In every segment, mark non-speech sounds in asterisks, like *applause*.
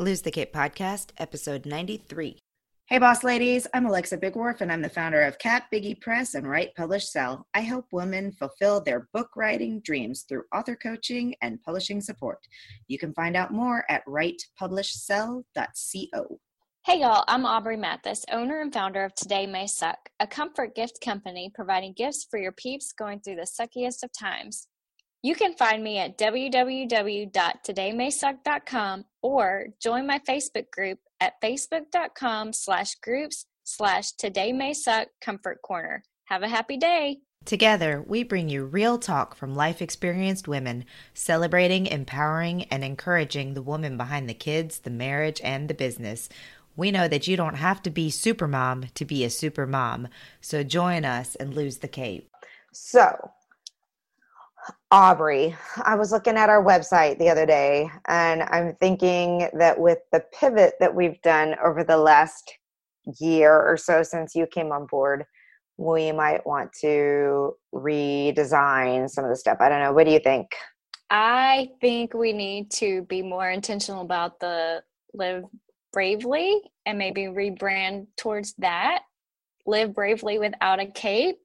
Lose the Cape Podcast, episode 93. Hey, boss ladies. I'm Alexa Bigwarf, and I'm the founder of Kat Biggie Press and Write, Publish, Sell. I help women fulfill their book writing dreams through author coaching and publishing support. You can find out more at writepublishsell.co. Hey y'all, I'm Aubrey Mathis, owner and founder of Today May Suck, a comfort gift company providing gifts for your peeps going through the suckiest of times. You can find me at www.todaymaysuck.com or join my Facebook group at facebook.com slash groups slash Today May Suck Comfort Corner. Have a happy day. Together, we bring you real talk from life experienced women, celebrating, empowering, and encouraging the woman behind the kids, the marriage, and the business. We know that you don't have to be supermom to be a super mom. So join us and lose the cape. So, Aubrey, I was looking at our website the other day and I'm thinking that with the pivot that we've done over the last year or so since you came on board, we might want to redesign some of the stuff. I don't know. What do you think? I think we need to be more intentional about the live bravely and maybe rebrand towards that. Live bravely without a cape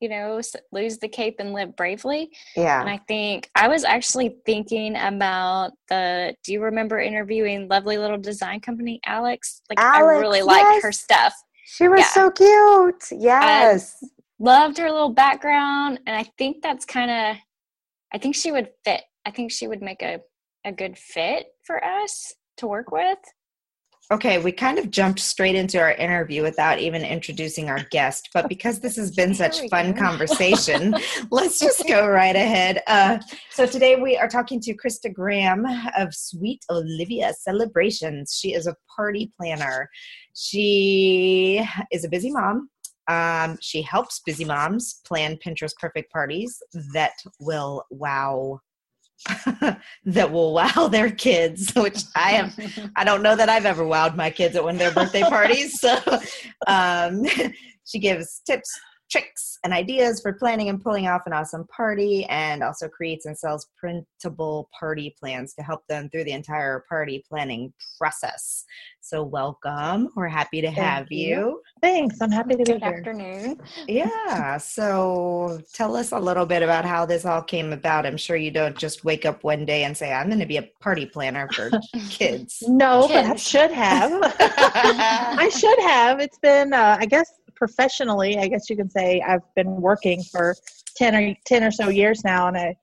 you know, lose the cape and live bravely. Yeah. And I think I was actually thinking about the. Do you remember interviewing lovely little design company Alex? Like Alex, I really yes. liked her stuff. She was yeah. so cute. Yes. I loved her little background, and I think that's kind of. I think she would fit. I think she would make a a good fit for us to work with. Okay, we kind of jumped straight into our interview without even introducing our guest, but because this has been such fun go. conversation, *laughs* let's just go right ahead. Uh, so today we are talking to Christa Graham of Sweet Olivia Celebrations. She is a party planner. She is a busy mom. Um, she helps busy moms plan Pinterest perfect parties that will wow *laughs* that will wow their kids, *laughs* which I am. I don't know that I've ever wowed my kids at one of their birthday parties. *laughs* So um, she gives tips, tricks and ideas for planning and pulling off an awesome party and also creates and sells printable party plans to help them through the entire party planning process. So welcome. We're happy to Thank have you. you. Thanks. I'm happy to Good be here. Good afternoon. Yeah. *laughs* So tell us a little bit about how this all came about. I'm sure you don't just wake up one day and say, I'm going to be a party planner for *laughs* kids. No, kids. but I should have. *laughs* I should have. It's been, uh, I guess, professionally, I guess you can say I've been working for 10 or 10 or so years now and I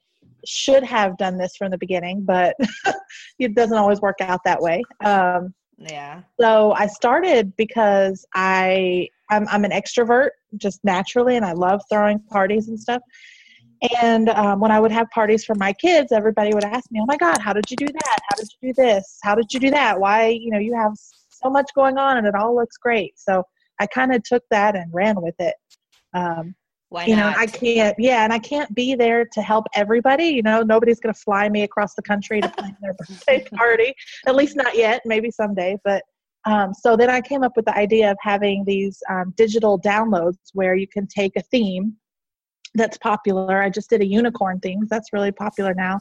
should have done this from the beginning, but *laughs* it doesn't always work out that way. Um, yeah. So I started because I I'm, I'm an extrovert just naturally, and I love throwing parties and stuff. And um, when I would have parties for my kids, everybody would ask me, "Oh my God, how did you do that? How did you do this? How did you do that? Why, you know, you have so much going on, and it all looks great." So I kind of took that and ran with it. Um, Why you know, I can't, yeah, and I can't be there to help everybody. You know, nobody's going to fly me across the country to plan their *laughs* birthday party, at least not yet, maybe someday. But um, so then I came up with the idea of having these um, digital downloads where you can take a theme that's popular. I just did a unicorn theme, that's really popular now.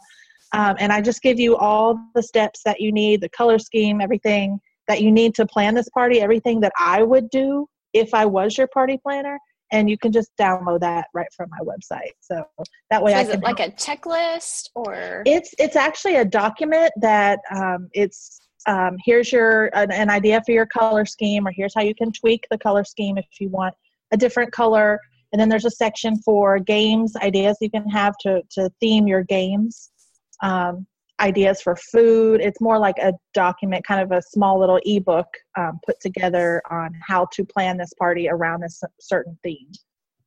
Um, and I just give you all the steps that you need, the color scheme, everything that you need to plan this party, everything that I would do if I was your party planner. And you can just download that right from my website. So that way so I is can. it like a checklist or? It's it's actually a document that um, it's um, here's your an, an idea for your color scheme, or here's how you can tweak the color scheme if you want a different color. And then there's a section for games ideas you can have to to theme your games. Um, ideas for food. It's more like a document, kind of a small little ebook um, put together on how to plan this party around this certain theme.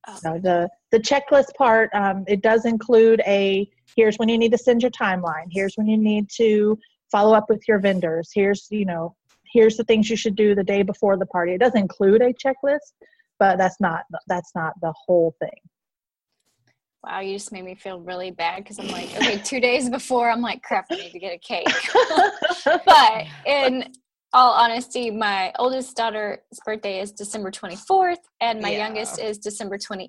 Oh. So the the checklist part, um, it does include a here's when you need to send your timeline. Here's when you need to follow up with your vendors. Here's you know here's the things you should do the day before the party. It does include a checklist, but that's not that's not the whole thing wow, you just made me feel really bad because I'm like, okay, two days before, I'm like, crap, I need to get a cake. *laughs* *laughs* but in all honesty, my oldest daughter's birthday is December 24th, and my yeah. youngest is December 28th.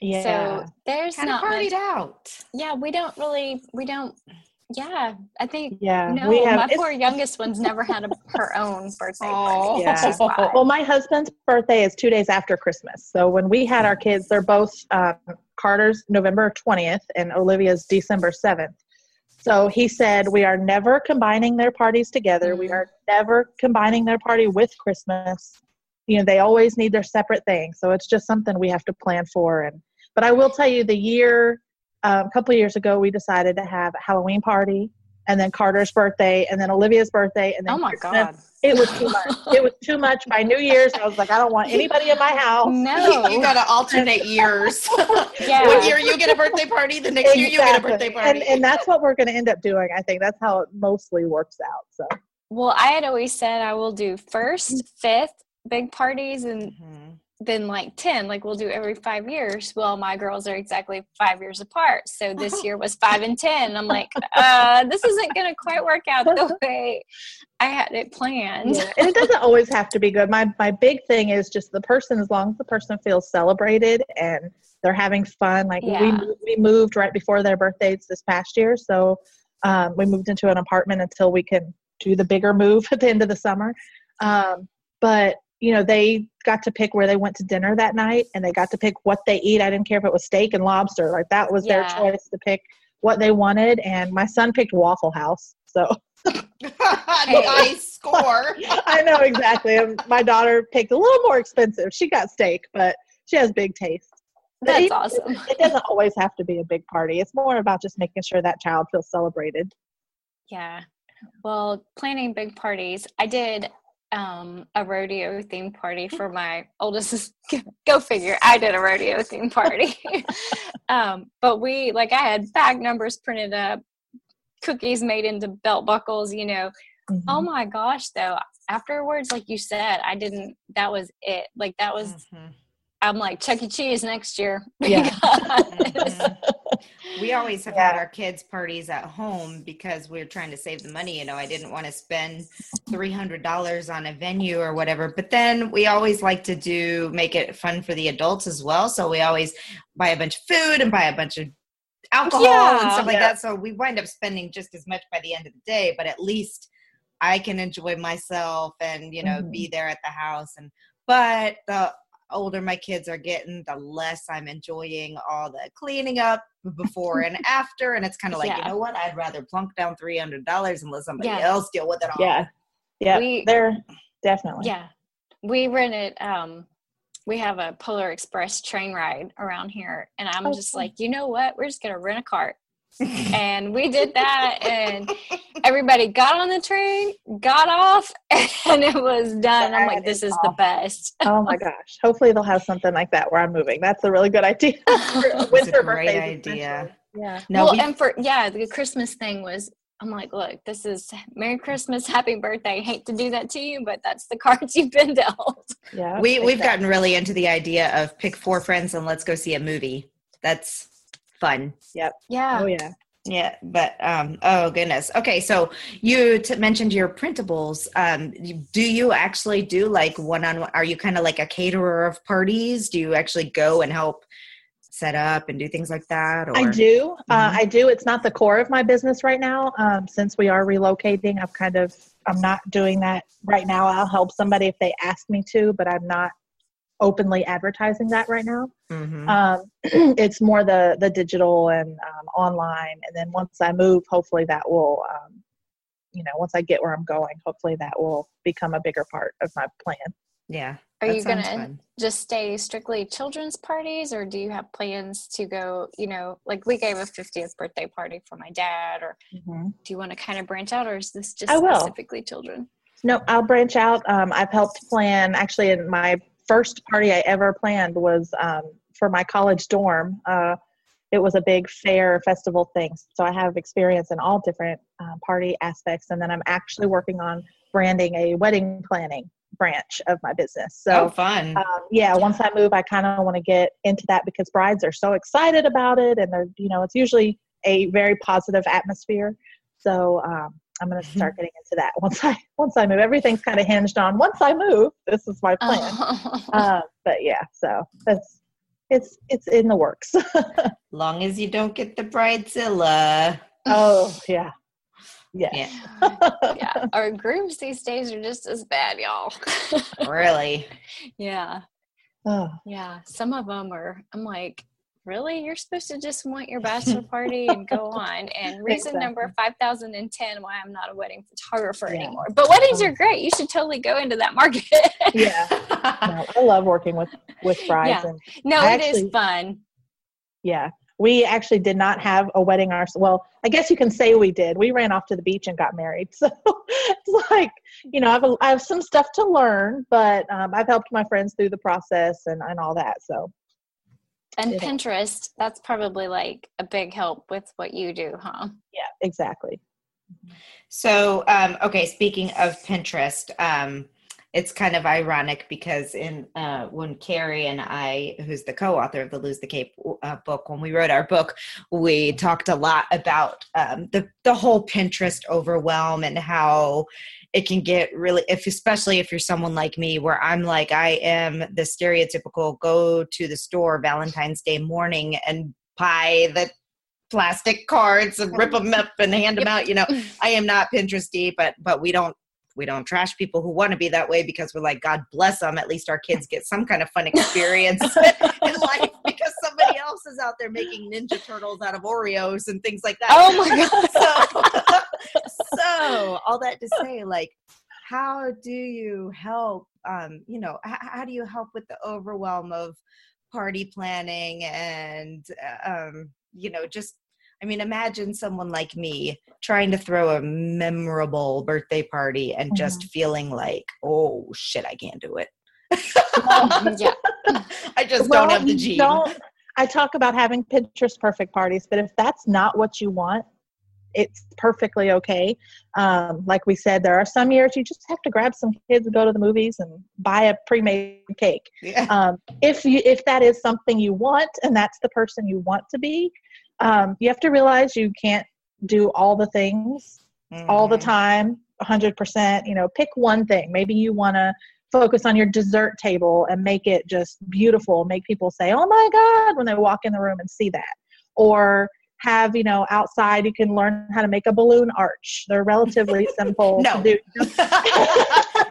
Yeah. So there's kind not partied much, out. Yeah, we don't really, we don't Yeah, I think. Yeah, No, have. my poor youngest one's never had a, her own birthday Oh. Yeah. Well, my husband's birthday is two days after Christmas. So when we had our kids, they're both um, Carter's November 20th and Olivia's December 7th. So he said, We are never combining their parties together. We are never combining their party with Christmas. You know, they always need their separate things. So it's just something we have to plan for. And But I will tell you, the year, um, a couple years ago, we decided to have a Halloween party and then Carter's birthday and then Olivia's birthday and then Oh my Christmas. god. It was too much. It was too much by New Year's. I was like, I don't want anybody in my house. No. *laughs* you gotta alternate years. *laughs* Yeah. One year you get a birthday party, the next year you get a birthday party. And, and that's what we're going to end up doing. I think that's how it mostly works out. So Well, I had always said I will do first, fifth big parties, and Mhm. Then like 10 like we'll do every five years well my girls are exactly five years apart so this year was five and 10 and i'm like *laughs* uh this isn't gonna quite work out the *laughs* way i had it planned yeah. and it doesn't always have to be good. My my big thing is just the person. As long as the person feels celebrated and they're having fun. Like we Yeah. moved- we moved right before their birthdays this past year, so um, we moved into an apartment until we can do the bigger move *laughs* at the end of the summer. Um, but you know they got to pick where they went to dinner that night and they got to pick what they eat. I didn't care if it was steak and lobster like that was their choice to pick what they wanted and my son picked waffle house so. *laughs* Nice score. *laughs* i know exactly my daughter picked a little more expensive. She got steak but she has big taste. That's it- awesome. it doesn't always have to be a big party. It's more about just making sure that child feels celebrated. Yeah. Well planning big parties. I did um a rodeo theme party for my oldest *laughs* go figure i did a rodeo theme party *laughs* um but we like i had bag numbers printed up cookies made into belt buckles you know Mhm. Oh my gosh, though. Afterwards, like you said, I didn't, that was it. Like, that was, Mhm. I'm like, Chuck E. Cheese next year. *laughs* Yeah. Because- we always have Yeah. had our kids parties at home because we are trying to save the money you know i didn't want to spend $300 on a venue or whatever but then we always like to do make it fun for the adults as well so we always buy a bunch of food and buy a bunch of alcohol and stuff like Yeah. that so we wind up spending just as much by the end of the day but at least i can enjoy myself and you know Mhm. be there at the house and but the older my kids are getting, the less I'm enjoying all the cleaning up before and *laughs* after. And it's kind of like, you know what? I'd rather plunk down three hundred dollars and let somebody Yeah. else deal with it all. yeah yeah We- they're definitely yeah. We rented, um, we have a Polar Express train ride around here. And I'm Oh, just fun. like, you know what? We're just going to rent a cart. And we did that. And everybody got on the train, got off, *laughs* and it was done. I'm like, this is is the best. *laughs* oh my gosh hopefully they'll have something like that where i'm moving that's a really good idea *laughs* It's winter a great idea. especially. yeah No, well, we- and for yeah, the Christmas thing was. I'm like, look, this is Merry Christmas, Happy Birthday. Hate to do that to you, but that's the cards you've been dealt. yeah we we've gotten really into the idea of pick four friends and let's go see a movie. That's fun. Yep. Yeah. oh yeah Yeah, but um, oh goodness. Okay, so you t- mentioned your printables. Um, do you actually do like one on one? Are you kind of like a caterer of parties? Do you actually go and help set up and do things like that? Or I do. Uh, Mhm. I do. It's not the core of my business right now. Um, since we are relocating, I've kind of I'm not doing that right now. I'll help somebody if they ask me to, but I'm not openly advertising that right now. Mhm. Um, *clears throat* it's more the the digital and um, online, and then once I move, hopefully that will, um, you know, once I get where I'm going, hopefully that will become a bigger part of my plan. yeah. Are you gonna fun. just stay strictly children's parties, or do you have plans to go? You know, like we gave a 50th birthday party for my dad, or do you want to kind of branch out, or is this just I will. specifically children? No, I'll branch out. Um, I've helped plan. Actually, in my first party I ever planned was um, for my college dorm. Uh, it was a big fair festival thing, so I have experience in all different uh, party aspects. And then I'm actually working on branding a wedding planning branch of my business. oh, So. fun. Um, yeah, once I move, I kind of want to get into that because brides are so excited about it, and they're, you know, it's usually a very positive atmosphere. So um, I'm going to start getting into that *laughs* once I once I move. Everything's kind of hinged on once I move. This is my plan. Oh. *laughs* Uh, but yeah, so that's it's it's in the works. *laughs* long as you don't get the bridezilla. oh yeah, Yeah. Yeah. yeah. Our groups these days are just as bad, y'all. really? yeah. Oh, Yeah. Some of them are, I'm like, really? You're supposed to just want your bachelor *laughs* party and go on. And reason number 5010 why I'm not a wedding photographer Yeah. anymore. But weddings are great. You should totally go into that market. yeah. *laughs* No, I love working with with brides Yeah. and no, I it is actually- fun. yeah. We actually did not have a wedding ourselves. Well, I guess you can say we did. We ran off to the beach and got married. *laughs* So it's like, you know, I have, a, I have some stuff to learn, but um, I've helped my friends through the process and, and all that. So And It is. Pinterest, that's probably like a big help with what you do, huh? yeah, exactly. So, um, okay, speaking of Pinterest, um, it's kind of ironic because in uh, when Carrie and I, who's the co-author of the Lose the Cape uh, book, when we wrote our book, we talked a lot about um, the the whole Pinterest overwhelm and how it can get really, if especially if you're someone like me, where I'm like I am the stereotypical go to the store Valentine's Day morning and buy the plastic cards and rip them up and hand them out. You know, *laughs* I am not Pinteresty, but but we don't we don't trash people who want to be that way because we're like God bless them. At least our kids get some kind of fun *laughs* experience *laughs* in life because somebody else is out there making Ninja Turtles out of Oreos and things like that. Oh my God. so, so all that to say, like, how do you help? Um, you know, h- how do you help with the overwhelm of party planning and uh, um, you know, just I mean, imagine someone like me trying to throw a memorable birthday party and just feeling like, oh shit, I can't do it. yeah. *laughs* I just Well, don't have the gene. don't- I talk about having Pinterest perfect parties, but if that's not what you want, it's perfectly okay. Um, like we said, there are some years you just have to grab some kids and go to the movies and buy a pre-made cake. Yeah. Um, if you if that is something you want and that's the person you want to be, um, you have to realize you can't do all the things all the Mhm. time 100% you know pick one thing maybe you want to focus on your dessert table and make it just beautiful make people say oh my god when they walk in the room and see that or have you know outside you can learn how to make a balloon arch they're relatively *laughs* simple No. to do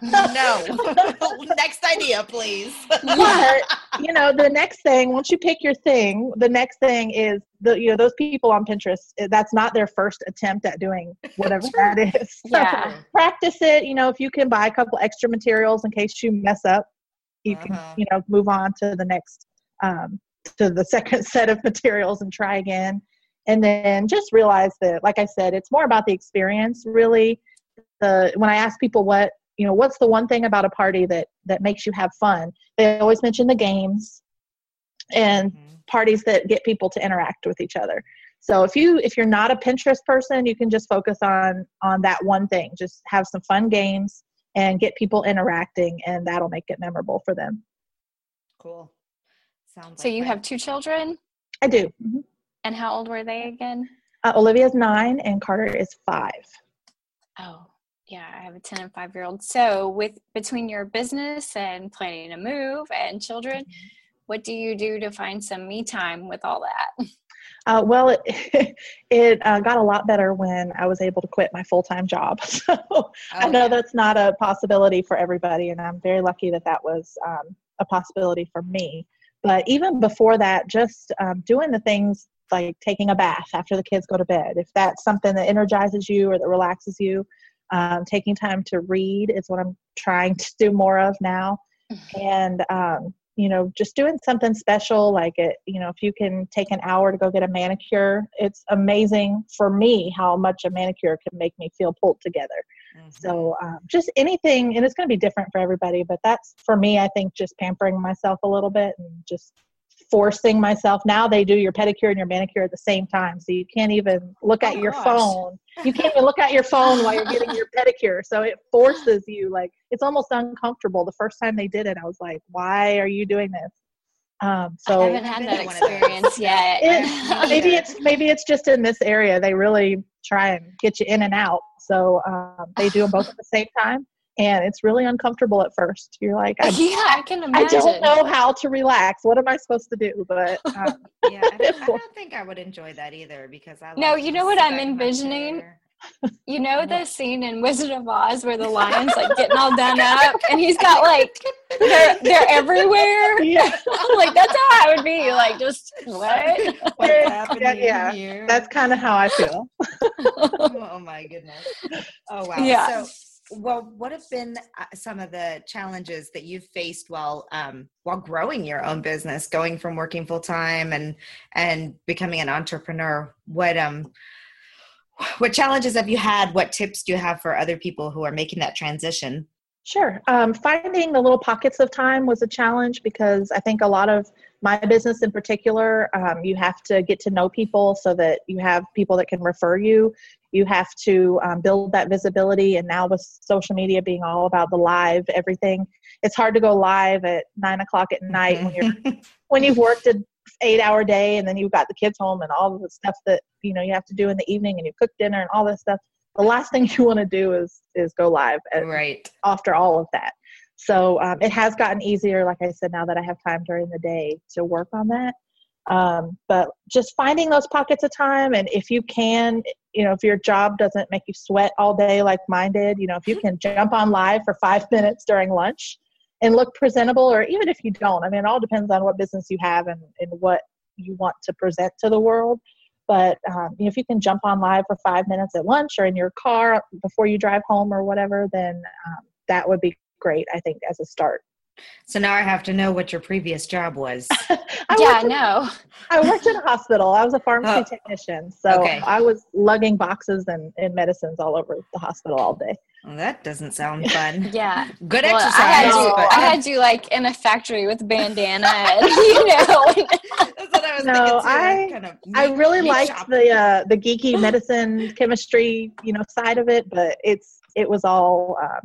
no. *laughs* Next idea, please. but you know the next thing once you pick your thing the next thing is the you know those people on pinterest eh, that's not their first attempt at doing whatever that is *laughs* So Yeah. practice it you know if you can buy a couple extra materials in case you mess up you can Uh-huh. you know move on to the next um, to the second set of materials and try again and then just realize that like i said it's more about the experience really the when i ask people what you know what's the one thing about a party that that makes you have fun they always mention the games and Mhm. parties that get people to interact with each other so if you if you're not a pinterest person you can just focus on on that one thing just have some fun games and get people interacting and that'll make it memorable for them Cool. Sounds So like you my- have two children, i do Mhm. And how old were they again? uh, olivia's nine and carter is five Oh, yeah, I have a 10 and 5 year old. So, with between your business and planning a move and children, what do you do to find some me time with all that? Uh, well, it, *laughs* it uh, got a lot better when I was able to quit my full time job. *laughs* So I Oh, know yeah. that's not a possibility for everybody, and I'm very lucky that that was um, a possibility for me. But even before that, just um, doing the things like taking a bath after the kids go to bed, if that's something that energizes you or that relaxes you, um, taking time to read is what I'm trying to do more of now. And um, you know, just doing something special like it, you know, if you can take an hour to go get a manicure, it's amazing for me how much a manicure can make me feel pulled together. Mhm. So um, just anything, and it's going to be different for everybody, but that's for me, I think just pampering myself a little bit and just forcing myself. Now they do your pedicure and your manicure at the same time. So you can't even look at Oh, your gosh. phone. You can't even look at your phone while you're getting your pedicure. So it *laughs* forces you like, it's almost uncomfortable. The first time they did it, I was like, why are you doing this? Um, so I haven't had that experience yet. *laughs* it, *laughs* maybe it's maybe it's just in this area they really try and get you in and out so um, they do them both at the same time and it's really uncomfortable at first you're like i, yeah, I can. I don't know how to relax what am i supposed to do but *laughs* um, Yeah, I don't, I don't think I would enjoy that either because I. No, you know what I'm back in my envisioning? You know the scene in Wizard of Oz where the *laughs* lion's like getting all done up and he's got like they're they're everywhere. *laughs* Yeah. like that's how I would be. Like just what? What's Yeah, happening yeah. here? That's kind of how I feel. oh my goodness. Oh wow. Yeah. So well, what have been uh, some of the challenges that you've faced while um, while growing your own business, going from working full time and and becoming an entrepreneur? What um what challenges have you had? What tips do you have for other people who are making that transition? Sure. Um, finding the little pockets of time was a challenge because I think a lot of my business in particular, um, you have to get to know people so that you have people that can refer you. You have to um, build that visibility. And now with social media being all about the live everything, it's hard to go live at nine o'clock at night when you're *laughs* when you've worked an eight hour day and then you've got the kids home and all of the stuff that you know you have to do in the evening and you cook dinner and all this stuff the last thing *laughs* you want to do is is go live at, right. after all of that so um, it has gotten easier like i said now that i have time during the day to work on that. Um, but just finding those pockets of time and if you can you know if your job doesn't make you sweat all day like mine did you know if you can jump on live for five *laughs* minutes during lunch and look presentable or even if you don't i mean it all depends on what business you have and, and what you want to present to the world. But um, if you can jump on live for five minutes at lunch or in your car before you drive home or whatever then um, that would be great i think as a start So now I have to know what your previous job was. *laughs* I yeah, in- no. I worked in a hospital. I was a pharmacy Oh. technician. So Okay. I was lugging boxes and, and medicines all over the hospital all day. Well, that doesn't sound fun. *laughs* Yeah. Good Well, exercise. I had No, you. but- I had you like in a factory with a bandana, *laughs* and, you know. That's what I was No, thinking too, I- kind of I really meat liked shop. the uh, the geeky medicine chemistry, you know, side of it, but it's it was all um,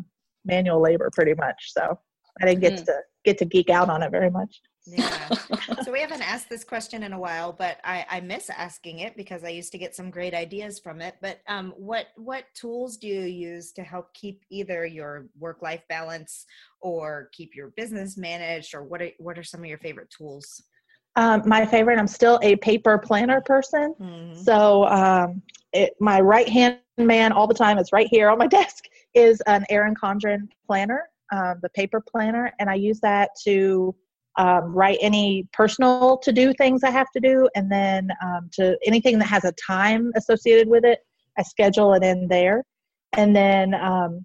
manual labor pretty much. So I didn't get Mm. to get to geek out on it very much. Yeah. *laughs* so we haven't asked this question in a while, but I, I miss asking it because I used to get some great ideas from it. But um, what what tools do you use to help keep either your work life balance or keep your business managed, or what are what are some of your favorite tools? Um, my favorite. I'm still a paper planner person. Mhm. So um, it, my right hand man all the time is right here on my *laughs* desk is an Erin Condren planner, um, the paper planner, and I use that to um, write any personal to do things I have to do, and then um, to anything that has a time associated with it, I schedule it in there. And then um,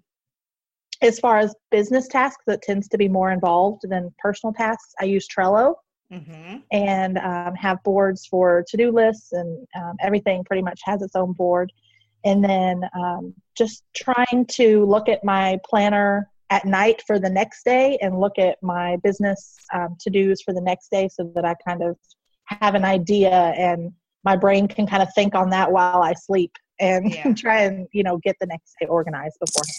as far as business tasks, that tends to be more involved than personal tasks. I use Trello Mhm. and um, have boards for to-do lists and um, everything pretty much has its own board and then um, just trying to look at my planner at night for the next day and look at my business um, to-dos for the next day so that i kind of have an idea and my brain can kind of think on that while i sleep and Yeah. *laughs* try and you know get the next day organized beforehand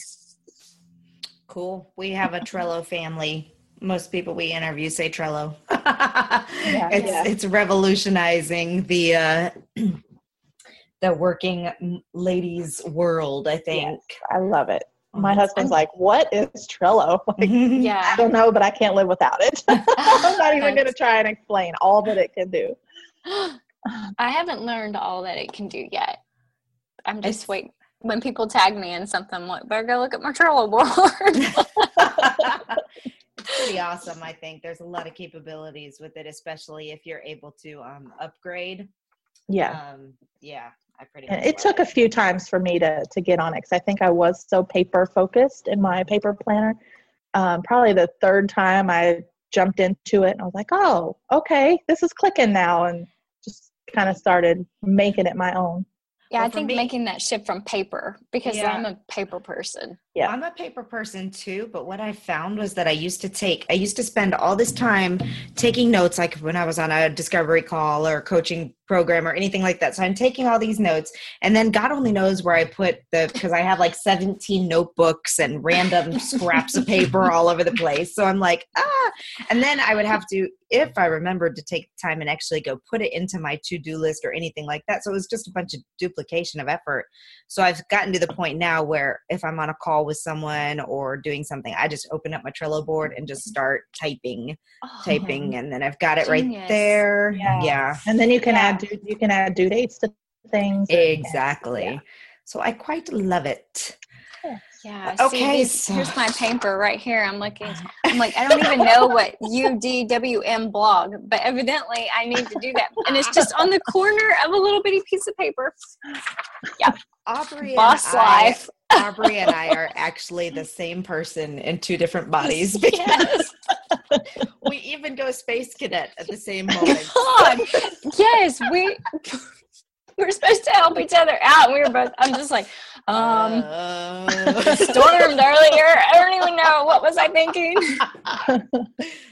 Cool. We have a Trello family. Most people we interview say Trello. *laughs* it's yeah. it's revolutionizing the uh, *clears throat* the working ladies world. I think. i love it my Mhm. husband's like what is trello *laughs* like, *laughs* I don't know, but I can't live without it. *laughs* I'm not even going to try and explain all that it can do. *gasps* I haven't learned all that it can do yet. I'm just It's- waiting. When people tag me in something, I'm like, better go look at my Trello board. it's pretty awesome. I think there's a lot of capabilities with it, especially if you're able to um, upgrade. Yeah. Um, yeah, I pretty. And much it love took a few times for me to, to get on it because I think I was so paper focused in my paper planner. Um, probably the third time I jumped into it and I was like, oh, okay, this is clicking now. And just kind of started making it my own. yeah, Well, I think me- making that shift from paper because Yeah. I'm a paper person. Yeah. I'm a paper person too, but what I found was that I used to take, I used to spend all this time taking notes, like when I was on a discovery call or coaching program or anything like that. So I'm taking all these notes, and then God only knows where I put the, because I have like 17 notebooks and random *laughs* scraps of paper all over the place. So I'm like, ah, and then I would have to, if I remembered to take time and actually go put it into my to do list or anything like that. So it was just a bunch of duplication of effort. So I've gotten to the point now where if I'm on a call with someone or doing something, I just open up my Trello board and just mm-hmm. start typing, Oh, typing, and then I've got it right there. Yeah. Yeah, And then you can Yeah. add due, you can add due dates to things. exactly. Yeah. So I quite love it. Yeah. Okay, See, so- here's my paper right here. I'm looking. *laughs* I'm like, I don't even know what UDWM blog, but evidently I need to do that. And it's just on the corner of a little bitty piece of paper. Yeah. Aubrey and Boss I- life. Aubrey and I are *laughs* actually the same person in two different bodies because Yes. *laughs* we even go space cadet at the same moment. God. Yes, we *laughs* we're supposed to help each other out. And we were both. I'm just like, um, *laughs* Uh, stormed earlier. I don't even know what was I thinking. *laughs*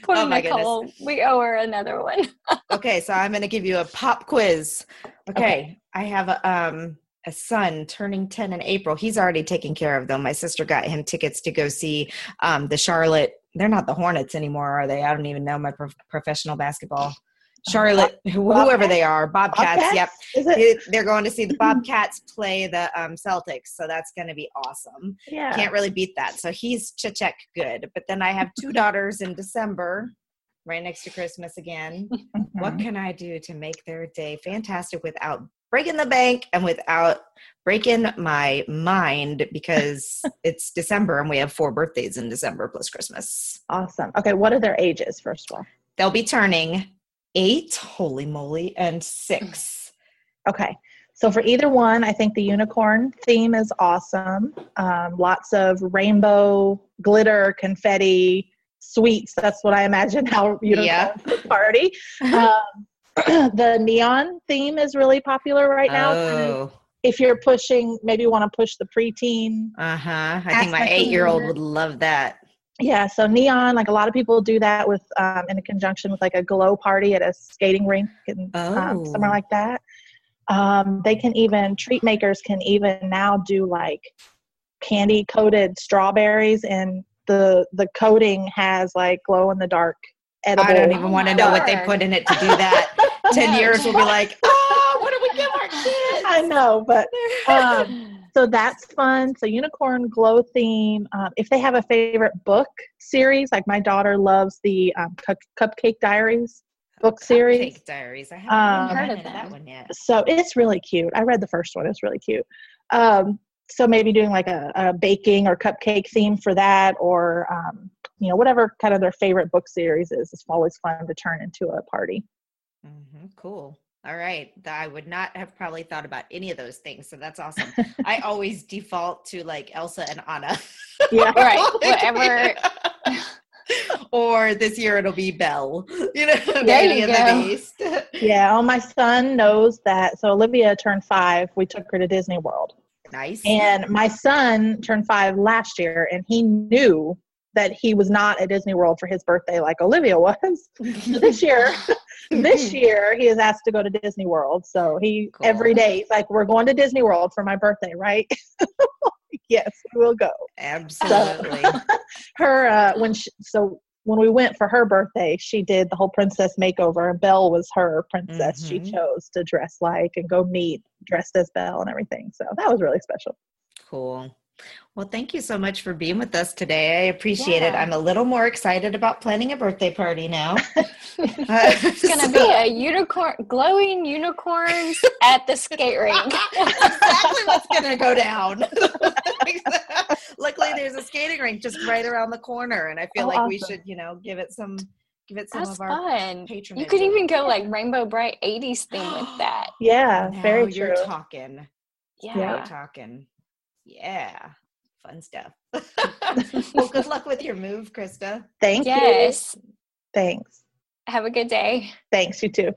Poor Oh my Nicole. We owe her another one. okay, so I'm going to give you a pop quiz. Okay, I have a, um, a son turning 10 in April. He's already taken care of, though. My sister got him tickets to go see um, the Charlotte. They're not the Hornets anymore, are they? I don't even know my prof- professional basketball. Charlotte, whoever they are, Bobcats. Yep, They- they're going to see the *laughs* Bobcats play the um, Celtics, so that's going to be awesome. Yeah. Can't really beat that. So he's check good. But then I have two *laughs* daughters in December, right next to Christmas again. What Mhm. can I do to make their day fantastic without breaking the bank and without breaking my mind because *laughs* it's December and we have four birthdays in December plus Christmas. Awesome. Okay, what are their ages, first of all? They'll be turning eight, holy moly, and six. Okay. So for either one, I think the unicorn theme is awesome. Um, lots of rainbow, glitter, confetti, sweets. That's what I imagine how unicorns Yeah. *laughs* party. Um, *clears throat* the neon theme is really popular right now. Oh, If you're pushing, maybe you want to push the preteen. uh huh. I think my eight year old would love that. Yeah, so neon, like a lot of people do that with um, in conjunction with like a glow party at a skating rink and um, Oh. somewhere like that. Um, they can even treat makers can even now do like candy coated strawberries, and the the coating has like glow in the dark edible. I don't even Oh want to know what they put in it to do *laughs* that. 10 No. years will be like, oh, what do we give our kids? I know, but *laughs* um, so that's fun. So unicorn glow theme. Um, if they have a favorite book series, like my daughter loves the um, Cup- Cupcake Diaries book series. Cupcake Diaries. I Um, haven't Heard heard of that one yet. So it's really cute. I read the first one. It's really cute. Um, so maybe doing like a, a baking or cupcake theme for that, or um, you know whatever kind of their favorite book series is. It's always fun to turn into a party. hmm cool. All right. I would not have probably thought about any of those things. So that's awesome. *laughs* I always default to like Elsa and Anna. Yeah. *laughs* Right, whatever. *laughs* or this year it'll be Belle. You know, There Beauty you and go. the Beast. Yeah. Well, my son knows that. So Olivia turned five. We took her to Disney World. nice. And my son turned five last year, and he knew that he was not at Disney World for his birthday like Olivia was. *laughs* this year, *laughs* this year he is asked to go to Disney World. So he Cool. every day he's like, "We're going to Disney World for my birthday, right?" *laughs* yes, we will go. Absolutely. Her uh, when she, so when we went for her birthday, she did the whole princess makeover, and Belle was her princess. She Mhm. chose to dress like and go meet dressed as Belle and everything. So that was really special. Cool. Well, thank you so much for being with us today. I appreciate it. I'm a little more excited about planning a birthday party now. *laughs* *laughs* It's gonna be a unicorn, glowing unicorns at the skate rink. *laughs* exactly what's gonna go down. Luckily, there's a skating rink just right around the corner, and I feel Oh, like we should, you know, give it some, give it some That's of our fun. patronage. You could even go like Rainbow Brite '80s thing with *gasps* that. Yeah, Now very you're true. talking. Yeah. You're talking. Yeah, fun stuff. *laughs* well, good luck with your move, Christa. Thank you. Yes. Thanks. Have a good day. Thanks, you too.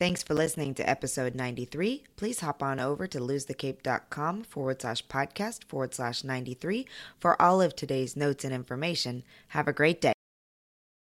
Thanks for listening to episode 93. Please hop on over to losethecape.com forward slash podcast forward slash 93 for all of today's notes and information. Have a great day.